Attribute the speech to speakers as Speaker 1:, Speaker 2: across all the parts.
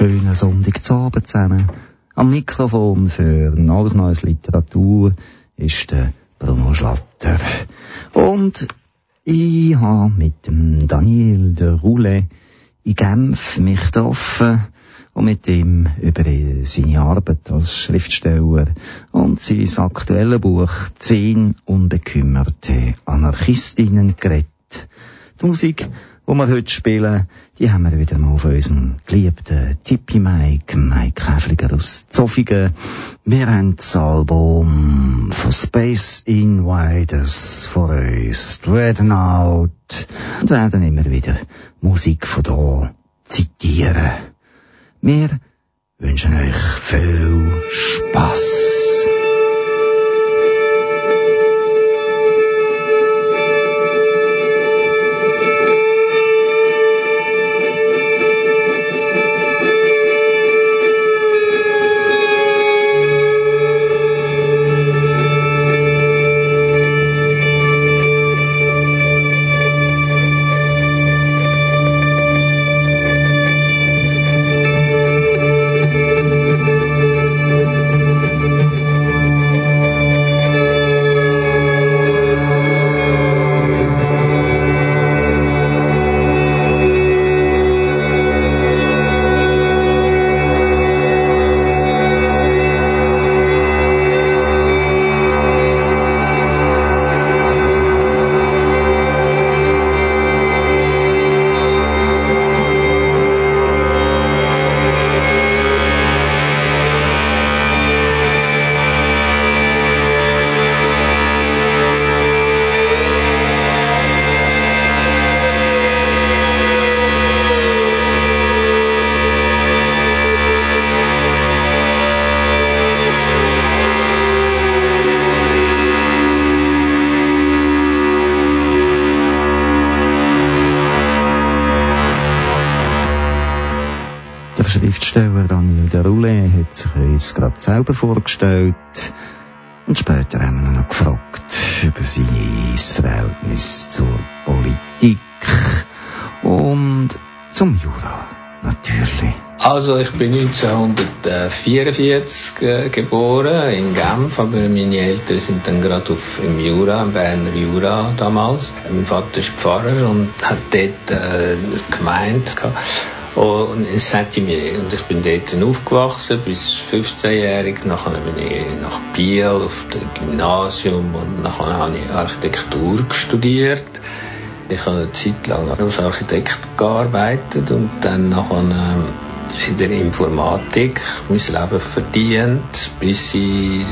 Speaker 1: schönen Sonntagabend zusammen. Am Mikrofon für Neues Neues Literatur ist der Bruno Schlatter. Und ich habe mit dem Daniel de Roulet in Genf mich getroffen und mit ihm über seine Arbeit als Schriftsteller und sein aktuelles Buch Zehn unbekümmerte Anarchistinnen geredet. Die Musik die wir heute spielen, die haben wir wieder mal auf unserem geliebten Tippi Mike, Mike Häfliger aus Zofingen. Wir haben das Album von Space Invaders vor uns, Dreadnought, und werden immer wieder Musik von da zitieren. Wir wünschen euch viel Spaß. Uns gerade selber vorgestellt und später haben wir noch gefragt über sein Verhältnis zur Politik und zum Jura natürlich.
Speaker 2: Also ich bin 1944 äh, geboren in Genf, aber meine Eltern sind dann gerade auf im Jura, im Berner Jura damals. Mein Vater ist Pfarrer und hat dort äh, gemeint und Saint-Imier. Und ich bin dort aufgewachsen, bis 15-jährig. Nachher bin ich nach Biel auf dem Gymnasium und nachher habe ich Architektur studiert. Ich habe eine Zeit lang als Architekt gearbeitet und dann nachher ähm, in der Informatik mein Leben verdient, bis ich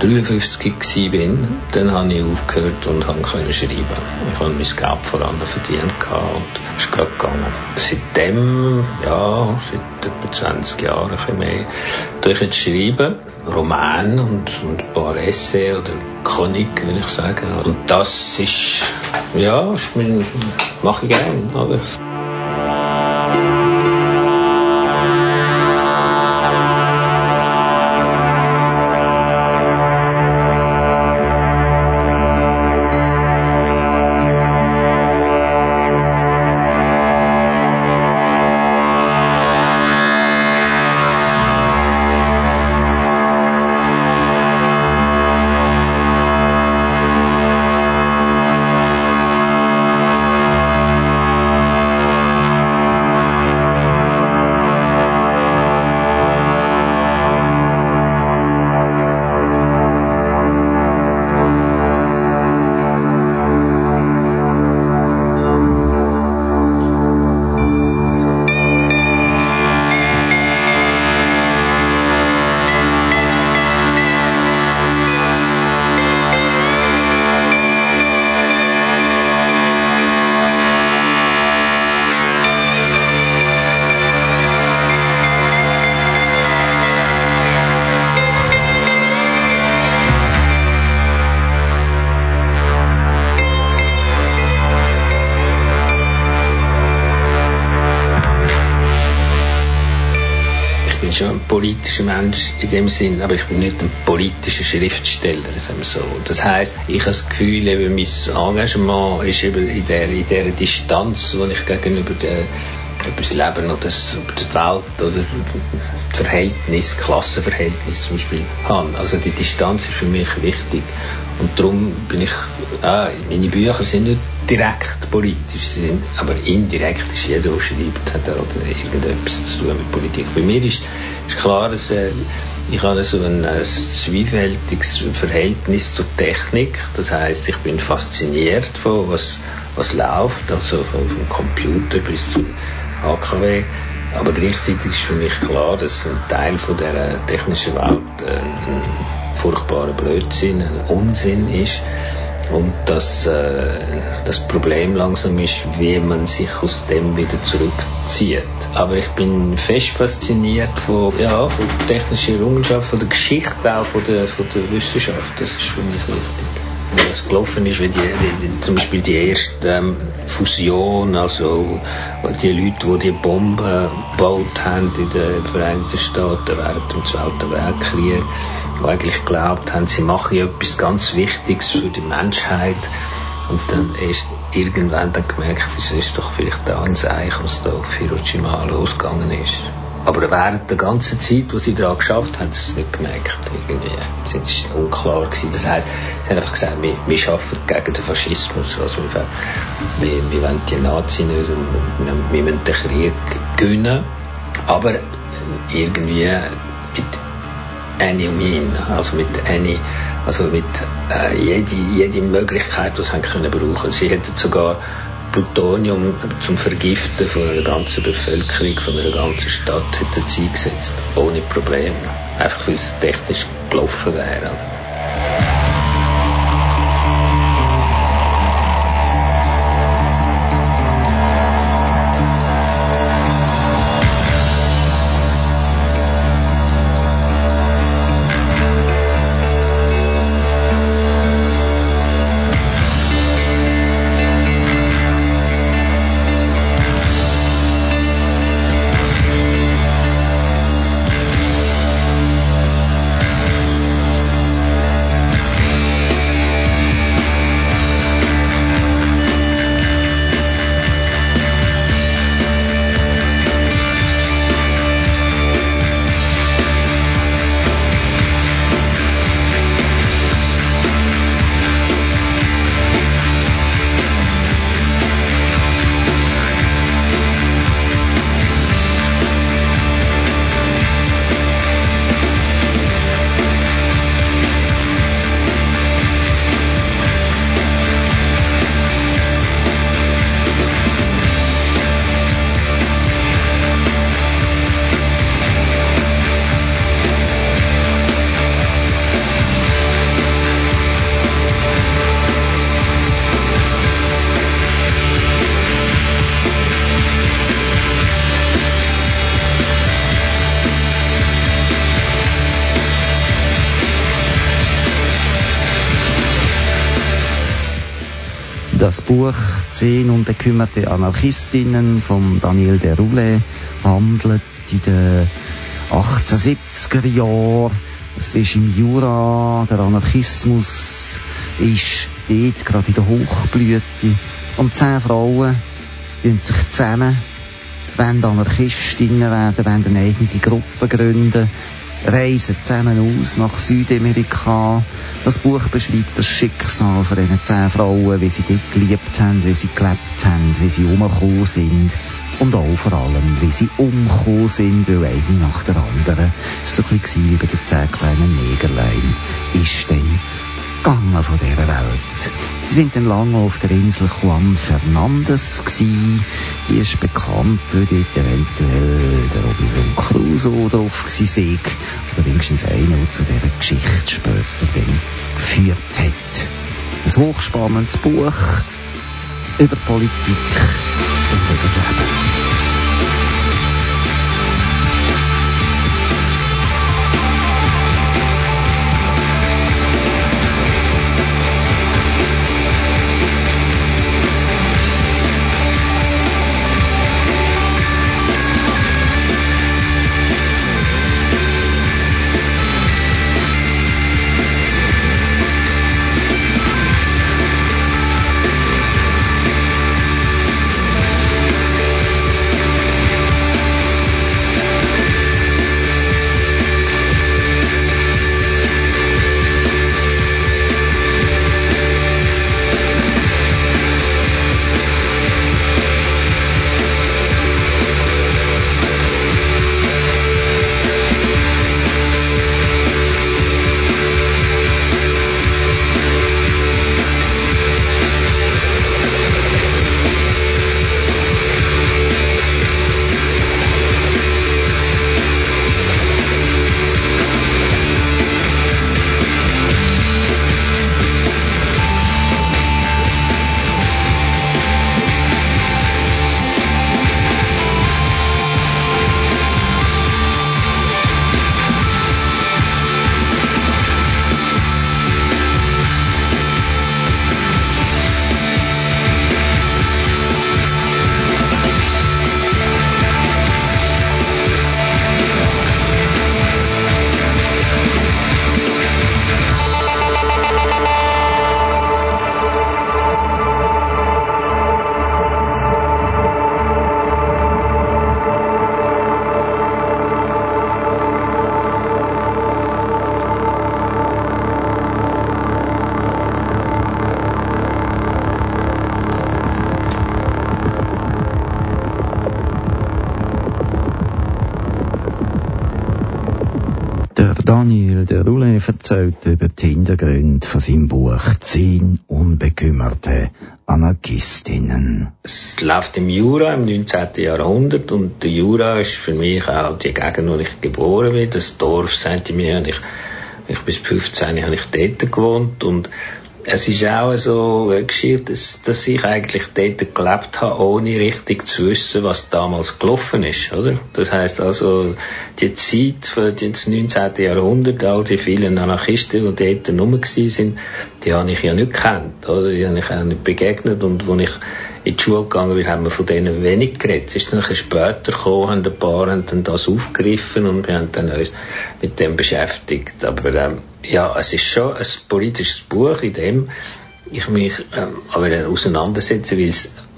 Speaker 2: 53 war. Dann habe ich aufgehört und konnte schreiben. Ich habe mein Geld vor allem verdient und es ist gerade gegangen. Seitdem, ja, seit etwa 20 Jahren, ein bisschen mehr, tue ich jetzt schreiben. Roman und, und ein paar Essay oder Chronik, will ich sagen. Und das ist, ja, mein, mache ich gerne, oder? Mensch in dem Sinn, aber ich bin nicht ein politischer Schriftsteller, sagen wir so. Das heißt, ich habe das Gefühl, eben mein Engagement ist eben in der, in der Distanz, die ich gegenüber der über das Leben oder das, über die Welt oder das Verhältnis, Klassenverhältnis zum Beispiel habe. Also die Distanz ist für mich wichtig. Und darum bin ich, äh, meine Bücher sind nicht direkt politisch, sind, aber indirekt ist jeder, der schreibt, hat halt irgendetwas zu tun mit Politik. Bei mir ist, ist klar, dass äh, ich habe so ein, ein zwiefältiges Verhältnis zur Technik. Das heißt, ich bin fasziniert von was, was läuft, also vom Computer bis zum AKW. Aber gleichzeitig ist für mich klar, dass ein Teil von der technischen Welt äh, ein furchtbarer Blödsinn, ein Unsinn ist und dass äh, das Problem langsam ist, wie man sich aus dem wieder zurückzieht. Aber ich bin fest fasziniert von, ja, von der technischen Errungenschaft, von der Geschichte auch, von der, von der Wissenschaft. Das ist für mich wichtig wie das gelaufen ist, wie die, die, zum Beispiel die erste ähm, Fusion, also die Leute, die die Bomben gebaut haben in den Vereinigten Staaten während dem Zweiten Weltkrieg, die eigentlich geglaubt haben, sie machen etwas ganz Wichtiges für die Menschheit und dann erst irgendwann dann gemerkt, es ist doch vielleicht da ein Zeichen, was da auf Hiroshima losgegangen ist. Aber während der ganzen Zeit, wo sie daran geschafft haben, haben sie es nicht gemerkt. Irgendwie. Es war unklar. Gewesen. Das heisst, sie haben einfach gesagt, wir, wir arbeiten gegen den Faschismus. Also wir, wir, wir wollen die Nazi nicht und wir, wir müssen den Krieg gewinnen. Aber irgendwie mit Any Mean, also mit Any, also mit äh, jede, jede Möglichkeit, die sie haben können brauchen. Sie hätten sogar Plutonium zum Vergiften von einer ganzen Bevölkerung, von einer ganzen Stadt hätten sie eingesetzt. Ohne Probleme. Einfach weil es technisch gelaufen wäre.
Speaker 1: Das Buch Zehn unbekümmerte Anarchistinnen von Daniel de Roulet handelt in den 1870er Jahren. Es ist im Jura, der Anarchismus ist dort gerade in der Hochblüte. Und zehn Frauen tun sich zusammen, wollen Anarchistinnen werden, wollen eine eigene Gruppe gründen, reisen zusammen aus nach Südamerika. Das Buch beschreibt das Schicksal von diesen zehn Frauen, wie sie dort geliebt haben, wie sie gelebt haben, wie sie umgekommen sind. Und auch vor allem, wie sie umgekommen sind, weil eine nach der anderen, so ein bisschen wie bei den zehn kleinen Negerlein, ist dann gegangen von dieser Welt. Sie sind dann lange auf der Insel Juan Fernandes gewesen. Die ist bekannt, weil dort eventuell der Robinson Crusoe drauf gewesen. Oder wenigstens einer, der zu dieser Geschichte später dann geführt hat. Ein hochspannendes Buch über Politik und über das Leben. Roulet erzählt über die Hintergründe von seinem Buch Zehn unbekümmerte Anarchistinnen.
Speaker 2: Es läuft im Jura im 19. Jahrhundert und der Jura ist für mich auch die Gegend, wo ich geboren bin, das Dorf Saint-Imier. Ich, ich bis 15 habe ich dort gewohnt und es ist auch so geschehen, dass, dass ich eigentlich dort gelebt habe, ohne richtig zu wissen, was damals gelaufen ist, oder? Das heißt also, die Zeit von des 19. Jahrhundert, all die vielen Anarchisten, die dort rum sind, die habe ich ja nicht gekannt, oder? Die habe ich auch nicht begegnet und wo ich in die Schule gegangen bin, haben wir von denen wenig geredet. Es ist dann ein später gekommen, haben ein paar haben dann das aufgegriffen und wir haben dann uns mit dem beschäftigt. Aber ähm, ja, es ist schon ein politisches Buch, in dem ich mich ähm, aber auseinandersetze, weil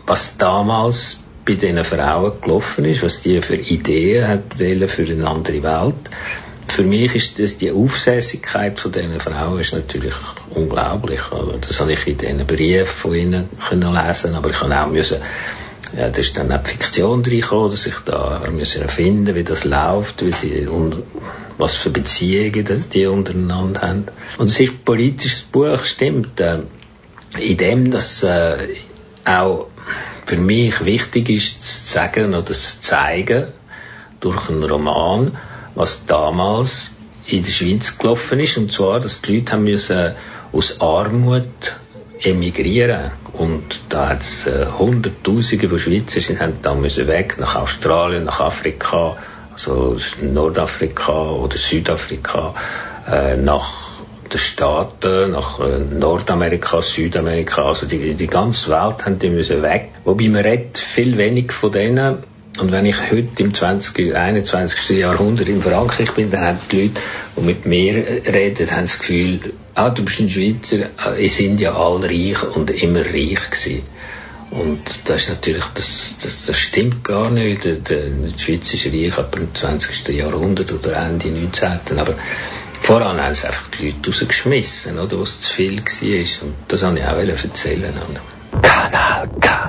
Speaker 2: was damals bei diesen Frauen gelaufen ist, was die für Ideen hat wählen für eine andere Welt. Für mich ist das die Aufsässigkeit von diesen Frauen ist natürlich unglaublich. Oder? Das habe ich in diesen Briefen von ihnen können lesen, aber ich habe auch müssen ja, da ist dann auch die Fiktion reingekommen, dass ich da müssen erfinden, wie das läuft, wie sie und was für Beziehungen das die untereinander haben. Und es ist ein politisches Buch, stimmt, äh, in dem, dass äh, auch für mich wichtig ist, zu sagen oder zu zeigen, durch einen Roman, was damals in der Schweiz gelaufen ist, und zwar, dass die Leute haben müssen aus Armut emigrieren und da hat es äh, Hunderttausende von Schweizer sind haben da müssen weg nach Australien, nach Afrika, also Nordafrika oder Südafrika, äh, nach den Staaten, nach äh, Nordamerika, Südamerika, also die, die ganze Welt haben die müssen weg. Wobei man redet viel wenig von denen. Und wenn ich heute im 20., 21. Jahrhundert in Frankreich bin, dann haben die Leute, die mit mir reden, haben das Gefühl, ah, du bist ein Schweizer, äh, es sind ja alle reich und immer reich gewesen. Und das ist natürlich, das, das, das stimmt gar nicht. Der, der, die Schweiz ist reich ab dem 20. Jahrhundert oder Ende 19. Aber voran haben sie einfach die Leute rausgeschmissen, oder, was zu viel war. Und das wollte ich auch erzählen.
Speaker 1: Kanal K.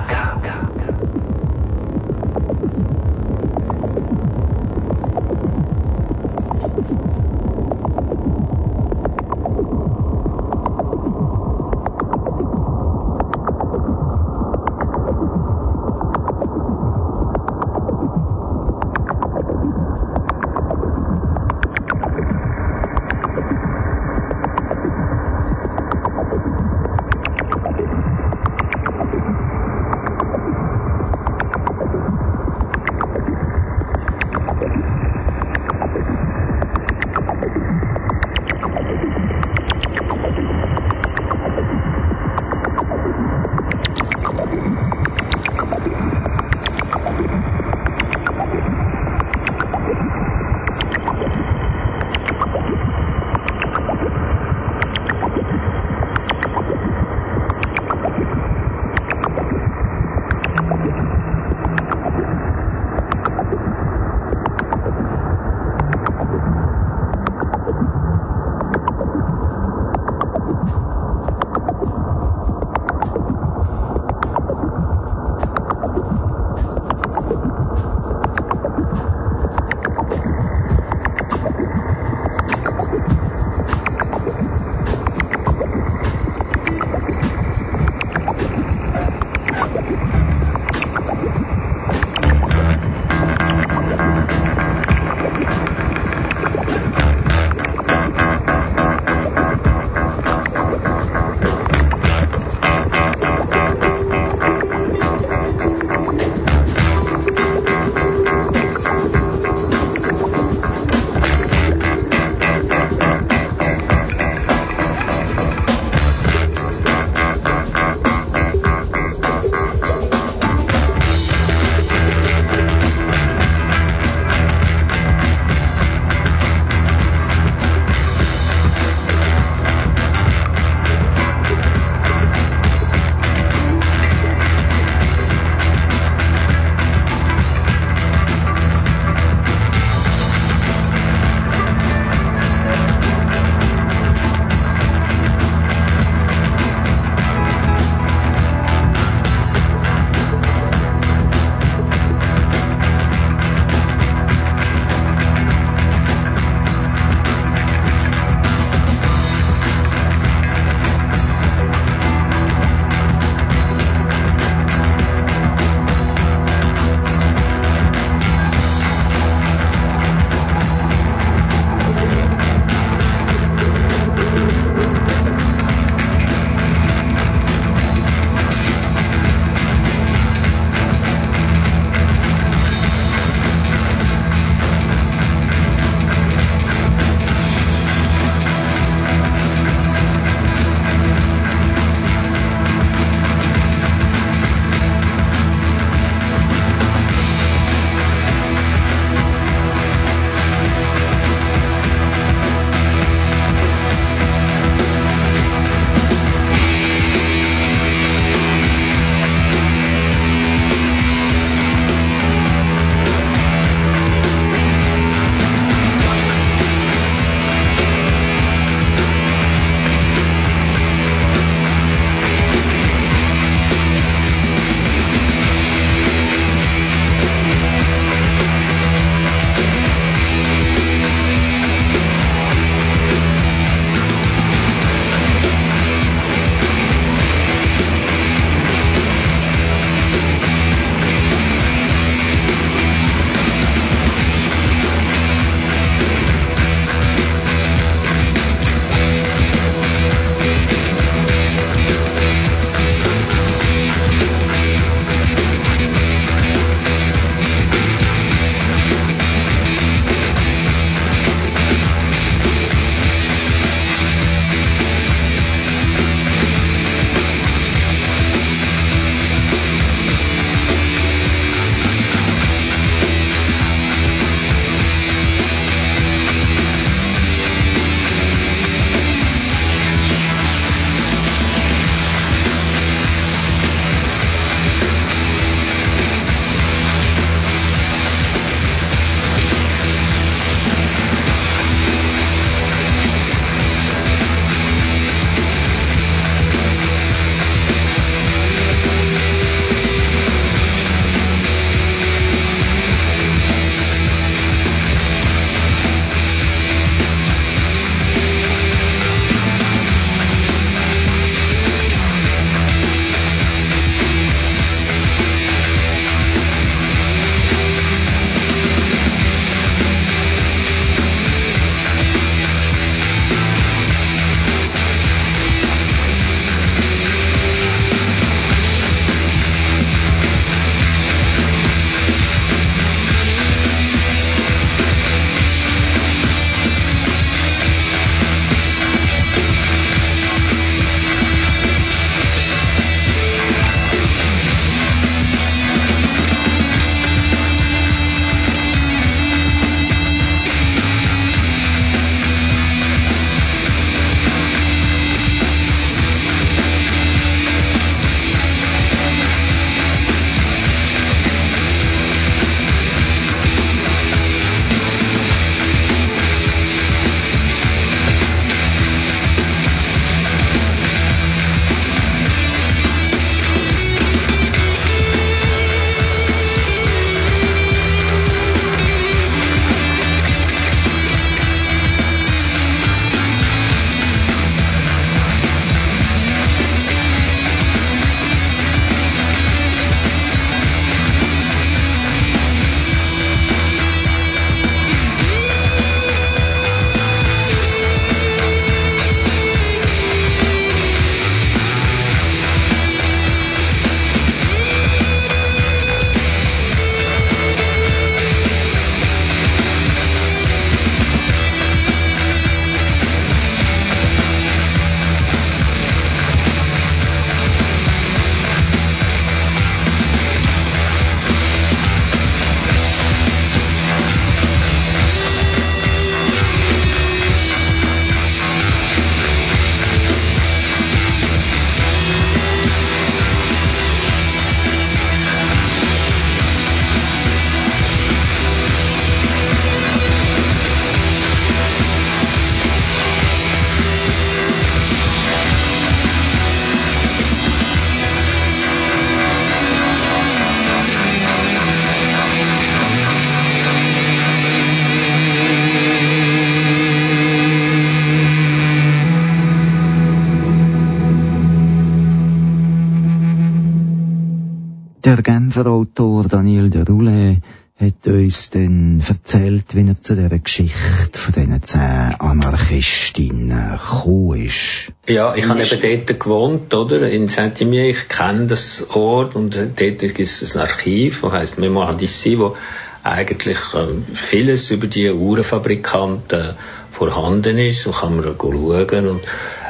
Speaker 1: Der Genfer Autor Daniel de Roulet hat uns dann erzählt, wie er zu dieser Geschichte von diesen zehn Anarchistinnen gekommen ist.
Speaker 2: Ja, ich habe eben dort gewohnt, oder? In Saint-Imier. Ich kenne das Ort und dort gibt es ein Archiv, das heisst Memoire d'ici, wo eigentlich äh, vieles über die Uhrenfabrikanten vorhanden ist. So kann man schauen. Und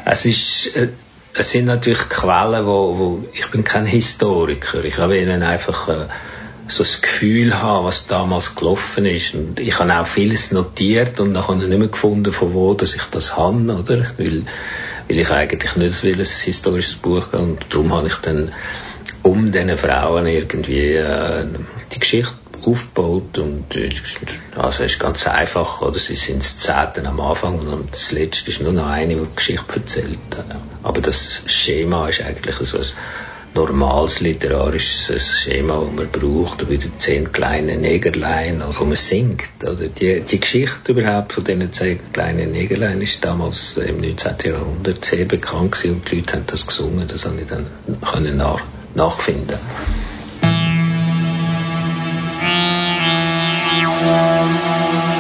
Speaker 2: es ist, äh, es sind natürlich Quellen, wo, wo, ich bin kein Historiker. Ich habe ihnen einfach, äh, so das Gefühl haben, was damals gelaufen ist. Und ich habe auch vieles notiert und dann habe ich nicht mehr gefunden, von wo dass ich das habe, oder? Weil, weil ich eigentlich nicht will, ein historisches Buch gehen. Und darum habe ich dann um diesen Frauen irgendwie äh, die Geschichte aufgebaut und äh, also es ist ganz einfach, oder sie sind das Zehnte am Anfang und das Letzte ist nur noch eine, die die Geschichte erzählt. Aber das Schema ist eigentlich so ein normales literarisches Schema, das man braucht, wie die zehn kleinen Negerlein, wo man singt. Oder die, die Geschichte überhaupt von diesen zehn kleinen Negerlein ist damals im 19. Jahrhundert sehr bekannt gewesen und die Leute haben das gesungen, das habe ich dann können nach, nachfinden
Speaker 1: Thank you.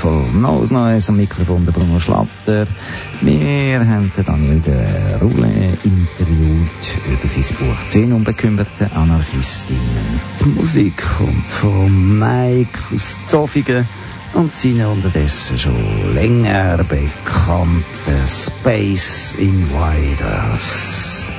Speaker 1: Von Neues Neues am Mikrofon der Bruno Schlatter. Wir haben Daniel de Roule interviewt über sein Buch «Zehn unbekümmerte Anarchistinnen». Die Musik kommt von Mike aus Zofingen und seine unterdessen schon länger bekannte Space Invaders.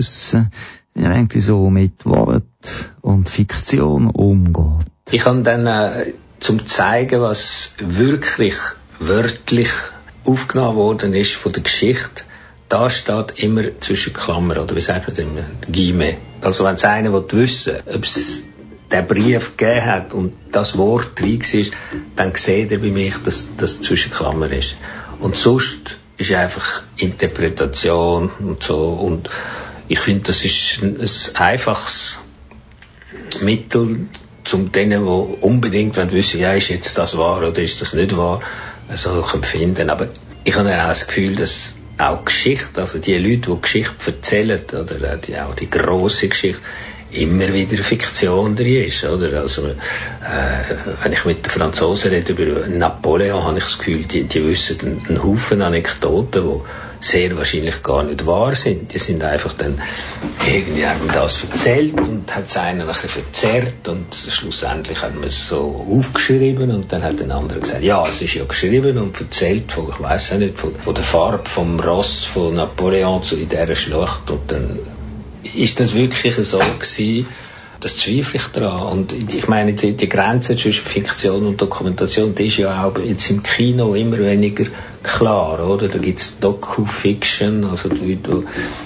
Speaker 1: Wissen, wie er eigentlich so mit Wort und Fiktion umgeht.
Speaker 2: Ich kann dann, äh, zum zeigen, was wirklich wörtlich aufgenommen worden ist von der Geschichte, da steht immer zwischen Klammern, oder wie sagt man denn, Gime. Also wenn es einer wissen ob es den Brief gegeben hat und das Wort drin war, dann sieht er bei mir, dass das zwischen Klammern ist. Und sonst ist einfach Interpretation und so. Und ich finde, das ist ein, ein einfaches Mittel, zum denen, die unbedingt wissen, ja, ist jetzt das wahr oder ist das nicht wahr, so empfinden. Aber ich habe auch das Gefühl, dass auch Geschichte, also die Leute, die Geschichte erzählen, oder die, auch die grosse Geschichte, immer wieder Fiktion drin ist, oder? Also, äh, wenn ich mit den Franzosen rede über Napoleon, habe ich das Gefühl, die, die wissen einen, einen Haufen Anekdoten, die sehr wahrscheinlich gar nicht wahr sind. Die sind einfach dann irgendwie haben das erzählt und hat es einen ein bisschen verzerrt und schlussendlich hat man es so aufgeschrieben und dann hat ein anderer gesagt, ja, es ist ja geschrieben und erzählt von, ich weiß nicht, von, von der Farbe vom Ross von Napoleon zu in dieser Schlacht und dann ist das wirklich so gewesen, das zweifle ich daran. Und ich meine, die, die Grenze zwischen Fiktion und Dokumentation, die ist ja auch jetzt im Kino immer weniger klar, oder? Da gibt's Docu-Fiction, also die Leute,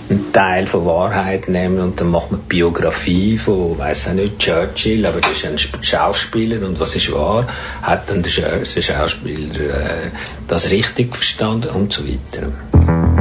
Speaker 2: einen Teil von Wahrheit nehmen und dann macht man Biografie von, weiß ich nicht, Churchill, aber das ist ein Schauspieler und was ist wahr? Hat dann der Schauspieler äh, das richtig verstanden und so weiter.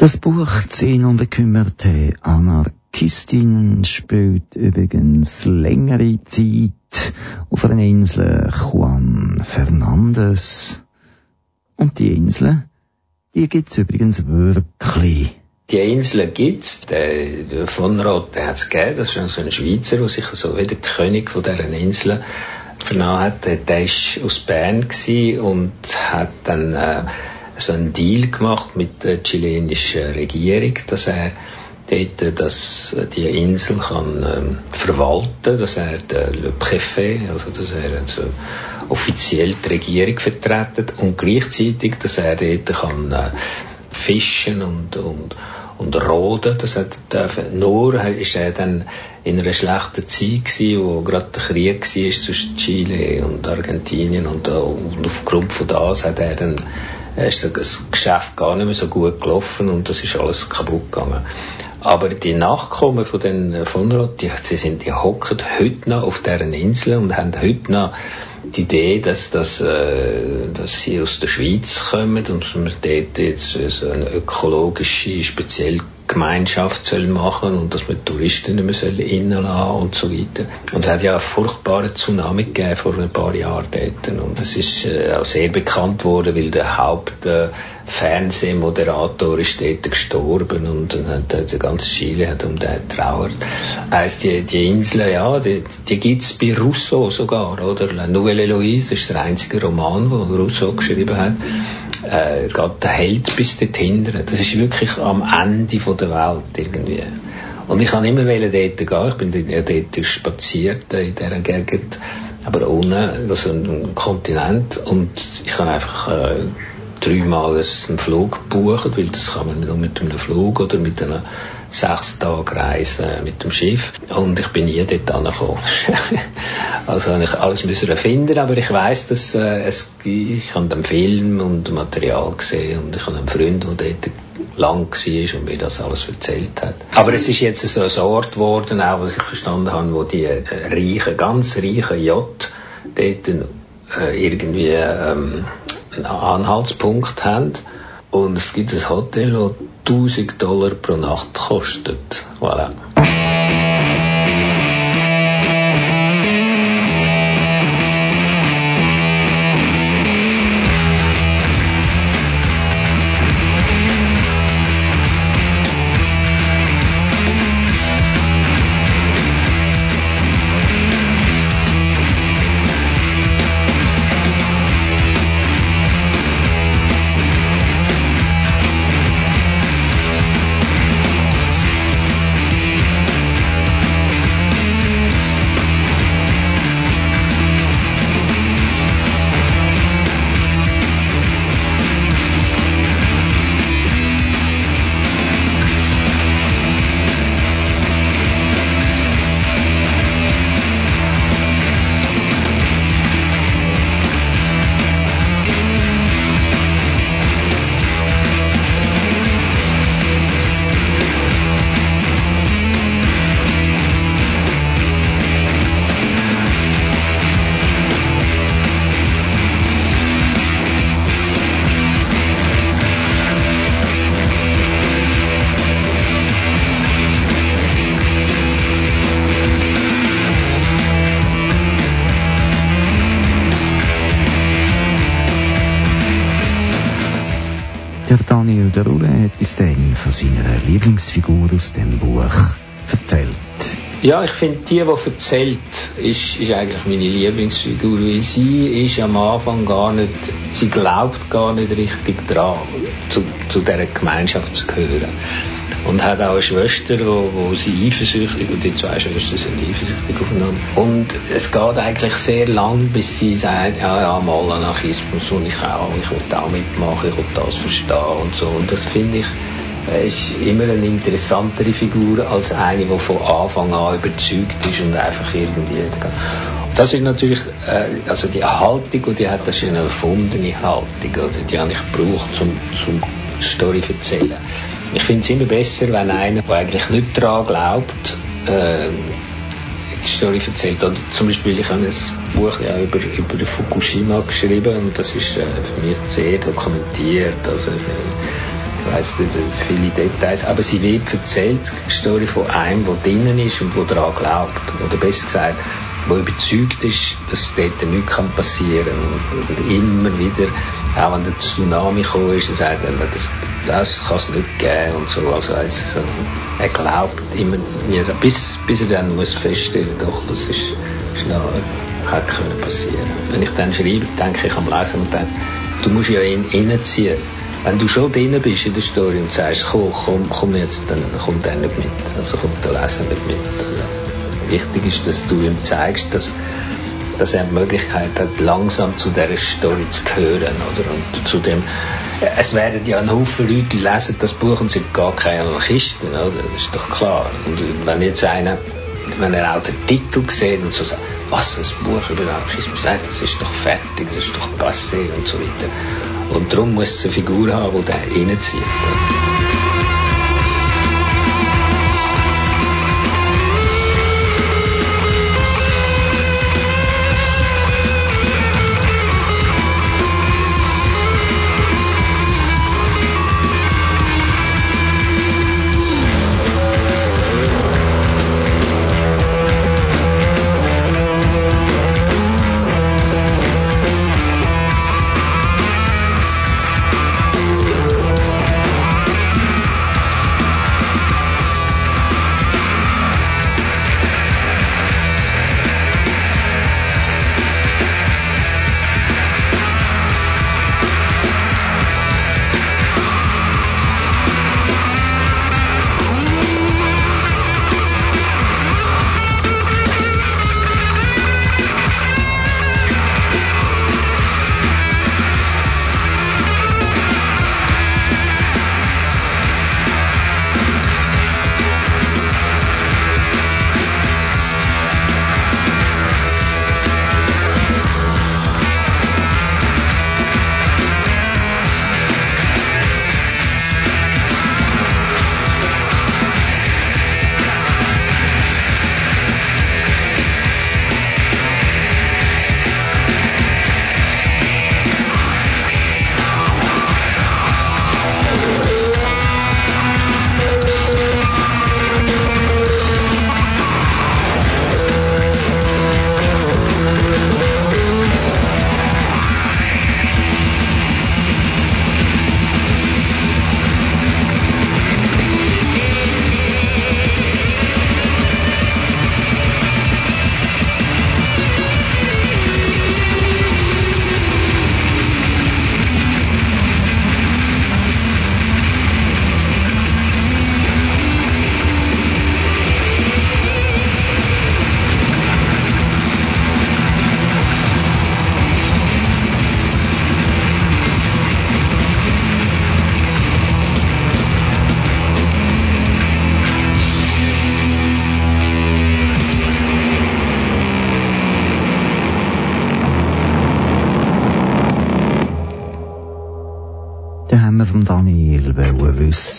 Speaker 1: Das Buch Zehn unbekümmerte Anarchistinnen spielt übrigens längere Zeit auf einer Insel Juan Fernandes. Und die Insel, die gibt's übrigens wirklich.
Speaker 2: Die Inseln gibt's. Der von Roth, der hat's gegeben. Das ist so ein Schweizer, der sich so wie der König von dieser Insel vernommen hat. Der war aus Bern und hat dann äh, so einen Deal gemacht mit der chilenischen Regierung, dass er dort dass die Insel kann ähm, verwalten, dass er der Le Préfet, also dass er also offiziell die Regierung vertreten und gleichzeitig, dass er dort kann äh, fischen und, und und roden, das hat. Nur ist er dann in einer schlechten Zeit gewesen, wo gerade der Krieg war zwischen Chile und Argentinien und, und aufgrund von das hat er dann ist das Geschäft gar nicht mehr so gut gelaufen und das ist alles kaputt gegangen. Aber die Nachkommen von den von Rot, die, sie sind, die hocken heute noch auf deren Insel und haben heute noch die Idee, dass, dass, äh, dass sie aus der Schweiz kommen und man dort jetzt so eine ökologische, speziell Gemeinschaft soll machen und dass man Touristen nicht mehr reinlassen und so weiter. Und es hat ja einen furchtbaren Tsunami gegeben vor ein paar Jahren dort. Und es ist äh, auch sehr bekannt worden, weil der Haupt äh, ist dort gestorben und dann hat der ganze Chile hat um den trauert. Heißt die, die Insel, ja, die, die gibt's bei Rousseau sogar, oder? La Nouvelle Eloise ist der einzige Roman, den Rousseau geschrieben hat äh, geht der Held bis dorthin. Das ist wirklich am Ende der Welt irgendwie. Und ich kann immer dort gehen. Ich bin ja dort spaziert in dieser Gegend, aber ohne also ein Kontinent. Und ich kann einfach äh, dreimal einen Flug buchen, weil das kann man nur mit einem Flug oder mit einer sechs Tage Reise mit dem Schiff und ich bin nie dort angekommen. also habe ich alles müssen erfinden, aber ich weiß, dass äh, es, ich habe den Film und Material gesehen und ich habe einen Freund, der dort lang war und mir das alles erzählt hat. Aber es ist jetzt so ein Ort geworden, auch was ich verstanden habe, wo die äh, reichen, ganz reichen J dort äh, irgendwie ähm, einen Anhaltspunkt haben und es gibt ein Hotel, das 1000 Dollar pro Nacht kostet. Voilà.
Speaker 1: Lieblingsfigur aus dem Buch erzählt.
Speaker 2: Ja, ich finde, die, die erzählt, ist, ist eigentlich meine Lieblingsfigur, weil sie ist am Anfang gar nicht, sie glaubt gar nicht richtig dran, zu, zu dieser Gemeinschaft zu gehören. Und hat auch eine Schwester, wo, wo sie eifersüchtig, und die zwei Schwestern sind eifersüchtig aufeinander. Und es geht eigentlich sehr lang, bis sie sagt, ja, ja, mal Anarchismus und ich auch, ich will auch mitmachen, ich will das verstehen und so. Und das finde ich, ist immer eine interessantere Figur als eine, die von Anfang an überzeugt ist und einfach irgendwie. Das ist natürlich, äh, also die Haltung, die hat, das ist eine erfundene Haltung, oder? die habe ich gebraucht, zum, zum Story zu erzählen. Ich finde es immer besser, wenn einer, der eigentlich nicht daran glaubt, äh, die Story erzählt. Oder zum Beispiel, ich habe ein Buch ja über, über Fukushima geschrieben und das ist äh, für mich sehr dokumentiert. Also, weiss nicht viele Details, aber sie wird erzählt, die Story von einem, der drinnen ist und der daran glaubt. Oder besser gesagt, der überzeugt ist, dass dort nichts passieren kann. Und immer wieder, auch wenn der Tsunami gekommen ist, sagt er, das, das kann es nicht geben und so. Also, er glaubt immer bis, bis er dann muss feststellen, doch, das ist, ist hat können passieren. Wenn ich dann schreibe, denke ich am Lesen und denke, du musst ja ihn reinziehen. Wenn du schon drin bist in der Story und sagst, komm, komm, komm jetzt, dann kommt er nicht mit. Also kommt der Leser nicht mit. Wichtig ist, dass du ihm zeigst, dass, dass er die Möglichkeit hat, langsam zu dieser Story zu gehören, oder? Und zu dem, es werden ja ein Haufen Leute lesen das Buch und sind gar keine Anarchisten, oder? Das ist doch klar. Und wenn jetzt einer, wenn er auch den Titel sieht und so sagt, was, ein Buch über Anarchismus, das ist doch fertig, das ist doch passé und so weiter. Und darum muss es eine Figur haben, die der reinzieht.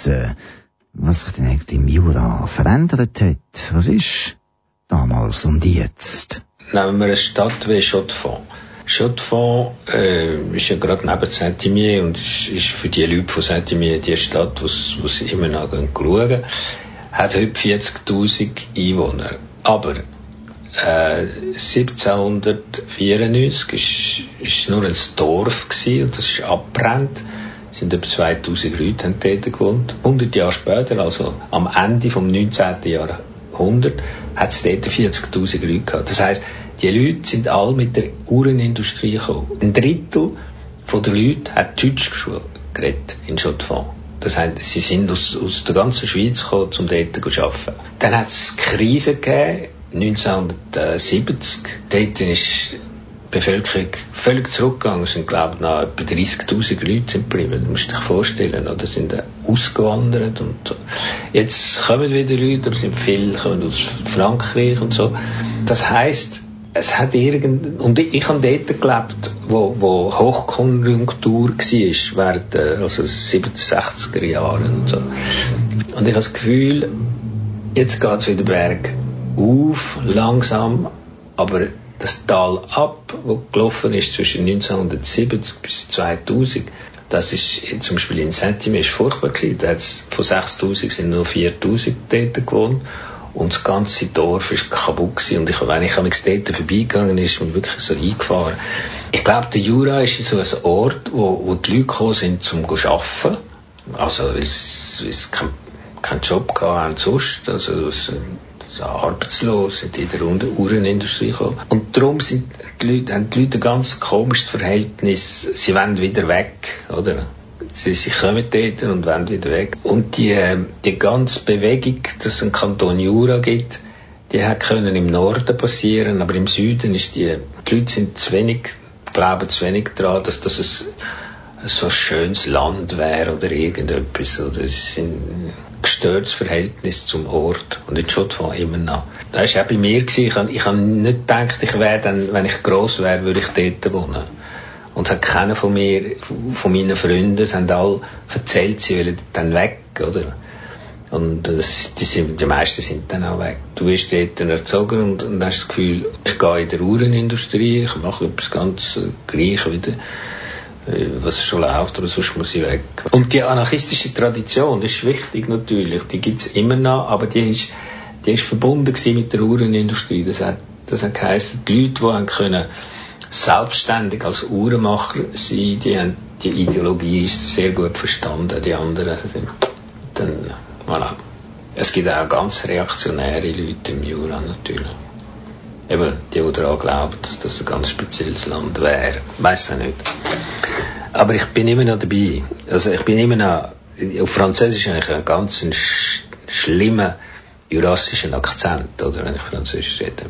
Speaker 1: Wissen, was sich denn eigentlich im Jura verändert hat. Was ist damals und jetzt?
Speaker 2: Nehmen wir eine Stadt wie Chaux-de-Fonds. Chaux-de-Fonds äh, ist ja gerade neben Saint-Imier und ist, ist für die Leute von Saint-Imier die Stadt, wo sie immer noch schauen. Hat heute 40'000 Einwohner. Aber äh, 1794 ist, ist nur ein Dorf gewesen, und das ist abgebrannt sind etwa 2000 Leute haben dort gewohnt. 100 Jahre später, also am Ende vom 19. Jahrhundert, hat es dort 40.000 Leute gehabt. Das heisst, die Leute sind alle mit der Uhrenindustrie gekommen. Ein Drittel von den Leuten hat Deutsch geredet in Chaux-de-Fonds. Das heißt, sie sind aus, aus der ganzen Schweiz gekommen, um dort zu arbeiten. Dann hat es Krise gegeben, 1970. Dort ist Bevölkerung völlig zurückgegangen. Es sind, glaube ich, noch etwa 30.000 Leute sind geblieben. Du musst dir vorstellen, oder? Sind ausgewandert und Jetzt kommen wieder Leute, aber sind viele kommen aus Frankreich und so. Das heisst, es hat irgend, und ich, ich habe dort gelebt, wo, wo Hochkonjunktur war, während, äh, also 67er Jahren und so. Und ich habe das Gefühl, jetzt geht es wieder berg auf, langsam, aber das Tal ab, wo gelaufen ist zwischen 1970 bis 2000, Das ist zum Beispiel in Saint-Imier furchtbar gewesen. Da hat's, von 6000 sind nur 4000 dort gewohnt. Und das ganze Dorf ist kaputt gewesen. Und ich, wenn ich am dort vorbeigegangen ist mir wirklich so eingefahren. Ich glaube, der Jura ist so ein Ort, wo, wo die Leute gekommen sind, zum zu arbeiten. Also, sie keinen kein Job hatten sonst. Also, es, so arbeitslos, sind in der Uhrenindustrie gekommen. Und darum sind die Leute, haben die Leute ein ganz komisches Verhältnis. Sie wollen wieder weg, oder? Sie, sie kommen dort und wollen wieder weg. Und die, ähm, die ganze Bewegung, dass es einen Kanton Jura gibt, die hat können im Norden passieren, aber im Süden ist die, die Leute sind zu wenig, glauben zu wenig daran, dass das ein, so schönes Land wäre oder irgendetwas. Oder es sind gestörtes Verhältnis zum Ort. Und jetzt schon von immer noch. Das war auch bei mir. Gewesen. Ich habe ich hab nicht gedacht, ich wäre dann, wenn ich gross wäre, würde ich dort wohnen. Und es hat keiner von mir, von meinen Freunden, es haben alle erzählt, sie wollen dann weg, oder? Und das, die, sind, die meisten sind dann auch weg. Du bist dort erzogen und, und hast das Gefühl, ich gehe in der Uhrenindustrie, ich mache etwas ganz äh, Gleiches wieder, äh, was schon läuft, aber sonst muss ich weg. Und die anarchistische Tradition ist wichtig natürlich, die gibt's immer noch, aber die ist, die ist verbunden mit der Uhrenindustrie. Das hat, das hat geheißen, die Leute, die können, selbstständig als Uhrenmacher sein, die haben die Ideologie ist sehr gut verstanden, die anderen sind dann, voilà. Es gibt auch ganz reaktionäre Leute im Jura natürlich. Eben, die, die daran glauben, dass das ein ganz spezielles Land wäre. Weiß ich nicht. Aber ich bin immer noch dabei. Also ich bin immer noch, auf Französisch habe ich einen ganz sch schlimmen jurassischen Akzent, oder, wenn ich Französisch rede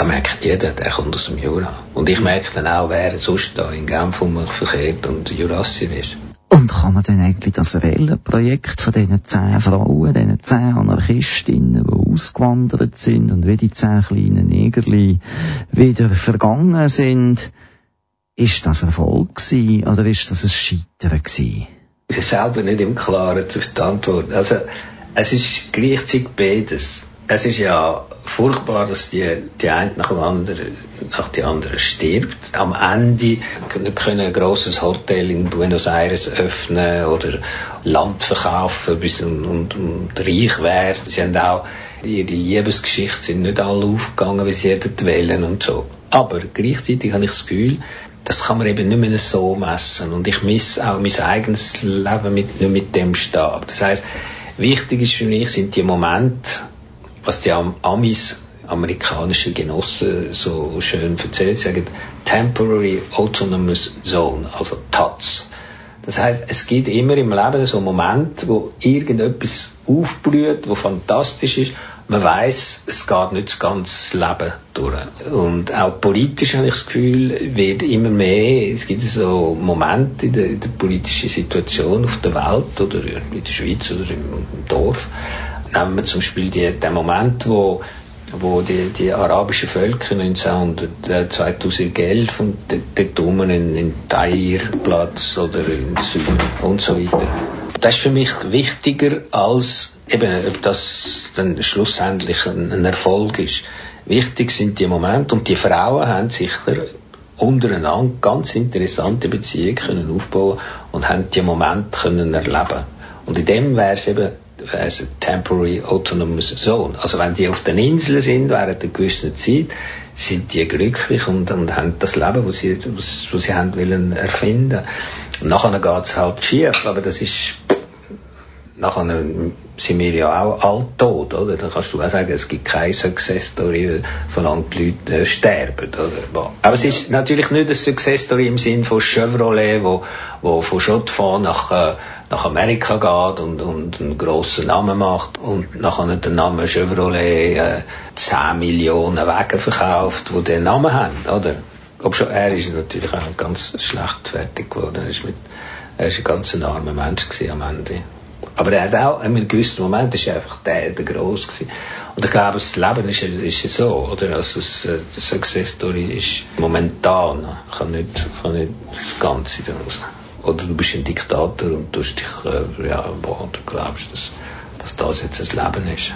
Speaker 2: da merkt jeder, der kommt aus dem Jura. Und ich merke dann auch, wer sonst da in Genf um mich verkehrt und Jurassier ist.
Speaker 1: Und kann man denn eigentlich das Projekt von diesen zehn Frauen, diesen zehn Anarchistinnen, die ausgewandert sind und wie die zehn kleinen Negerli wieder vergangen sind, ist das Erfolg gewesen oder ist das ein Scheitern gewesen?
Speaker 2: Ich bin selber nicht im Klaren zu der Antwort. Also, es ist gleichzeitig beides es ist ja furchtbar, dass die, die eine nach, dem anderen, nach die andere stirbt. Am Ende können ein grosses Hotel in Buenos Aires öffnen oder Land verkaufen bis und, und, und reich werden. Sie haben auch ihre Liebesgeschichte sind nicht alle aufgegangen, wie sie hätten wählen und so. Aber gleichzeitig habe ich das Gefühl, das kann man eben nicht mehr so messen. Und ich misse auch mein eigenes Leben mit, nicht mit dem Stab. Das heißt, wichtig ist für mich sind die Momente, was die Amis, amerikanische Genossen so schön erzählen, sagen Temporary Autonomous Zone, also TATS. Das heißt, es gibt immer im Leben so einen Moment, wo irgendetwas aufblüht, wo fantastisch ist. Man weiß, es geht nicht das ganze Leben durch. Und auch politisch habe ich das Gefühl, wird immer mehr, es gibt so Momente in der, in der politischen Situation auf der Welt oder in der Schweiz oder im, Dorf, nehmen wir zum Beispiel die, den Moment, wo wo die, die arabischen Völker 2011 und dort oben in, in Tair-Platz oder in Süden und so weiter. Das ist für mich wichtiger als eben, ob das dann schlussendlich ein, ein Erfolg ist. Wichtig sind die Momente und die Frauen haben sicher untereinander ganz interessante Beziehungen können aufbauen und haben die Momente können erleben. Und in dem wäre es eben as temporary autonomous zone. Also wenn die auf den Inseln sind während einer gewissen Zeit, sind die glücklich und, und haben das Leben, das sie, was, was sie haben wollen erfinden. Und nachher geht's halt schief, aber das ist nachher sind wir ja auch alt tot, oder? Dann kannst du auch sagen, es gibt keine Success Story, solange die Leute äh, sterben, oder? Aber es ist natürlich nicht eine Success Story im Sinn von Chevrolet, wo, wo von Schottfahren nach, äh, nach Amerika geht und, und einen grossen Namen macht und nachher den Namen Chevrolet äh, 10 Millionen Wagen verkauft, die den Namen haben, oder? Ob schon, er ist natürlich auch ganz schlecht fertig geworden. Er ist, mit, er ist ein ganz armer Mensch am Ende. Aber er hat auch, in einem gewissen Moment ist einfach der, der gross gewesen. Und ich glaube, das Leben ist, ist so, oder? Also, das, äh, die Success Story ist momentan, kann nicht, kann nicht das Ganze daraus. Oder du bist ein Diktator und du dich, äh, ja, boah, du glaubst, dass, dass das jetzt das Leben ist.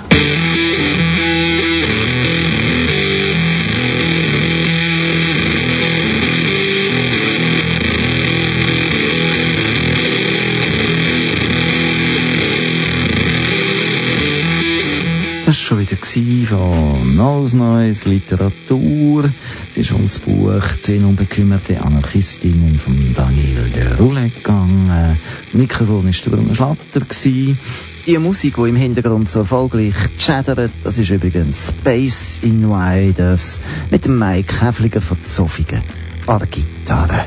Speaker 1: Das war schon wieder von Neues Neues Literatur. Es ist ums Buch «Zehn unbekümmerte Anarchistinnen» von Daniel de Roulet gegangen. Mikrofon war der Bruno Schlatter. Die Musik, die im Hintergrund so erfolgreich chattert, das ist übrigens Space Invaders mit dem Mike Häfliger von Zofingen an der Gitarre.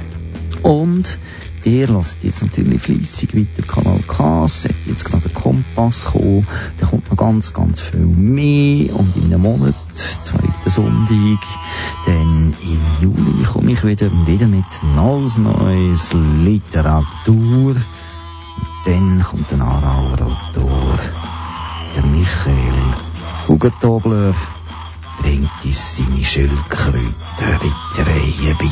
Speaker 1: Und Ihr lasst jetzt natürlich fleissig weiter Kanal K, es sollte jetzt gerade der Kompass kommen, da kommt noch ganz, ganz viel mehr und in einem Monat, zweiten Sonntag, dann im Juli komme ich wieder, wieder mit neues, neues Literatur. Und dann kommt ein Aarauer Autor, der Michael Hugentobler, bringt uns seine Schildkröte wieder bei.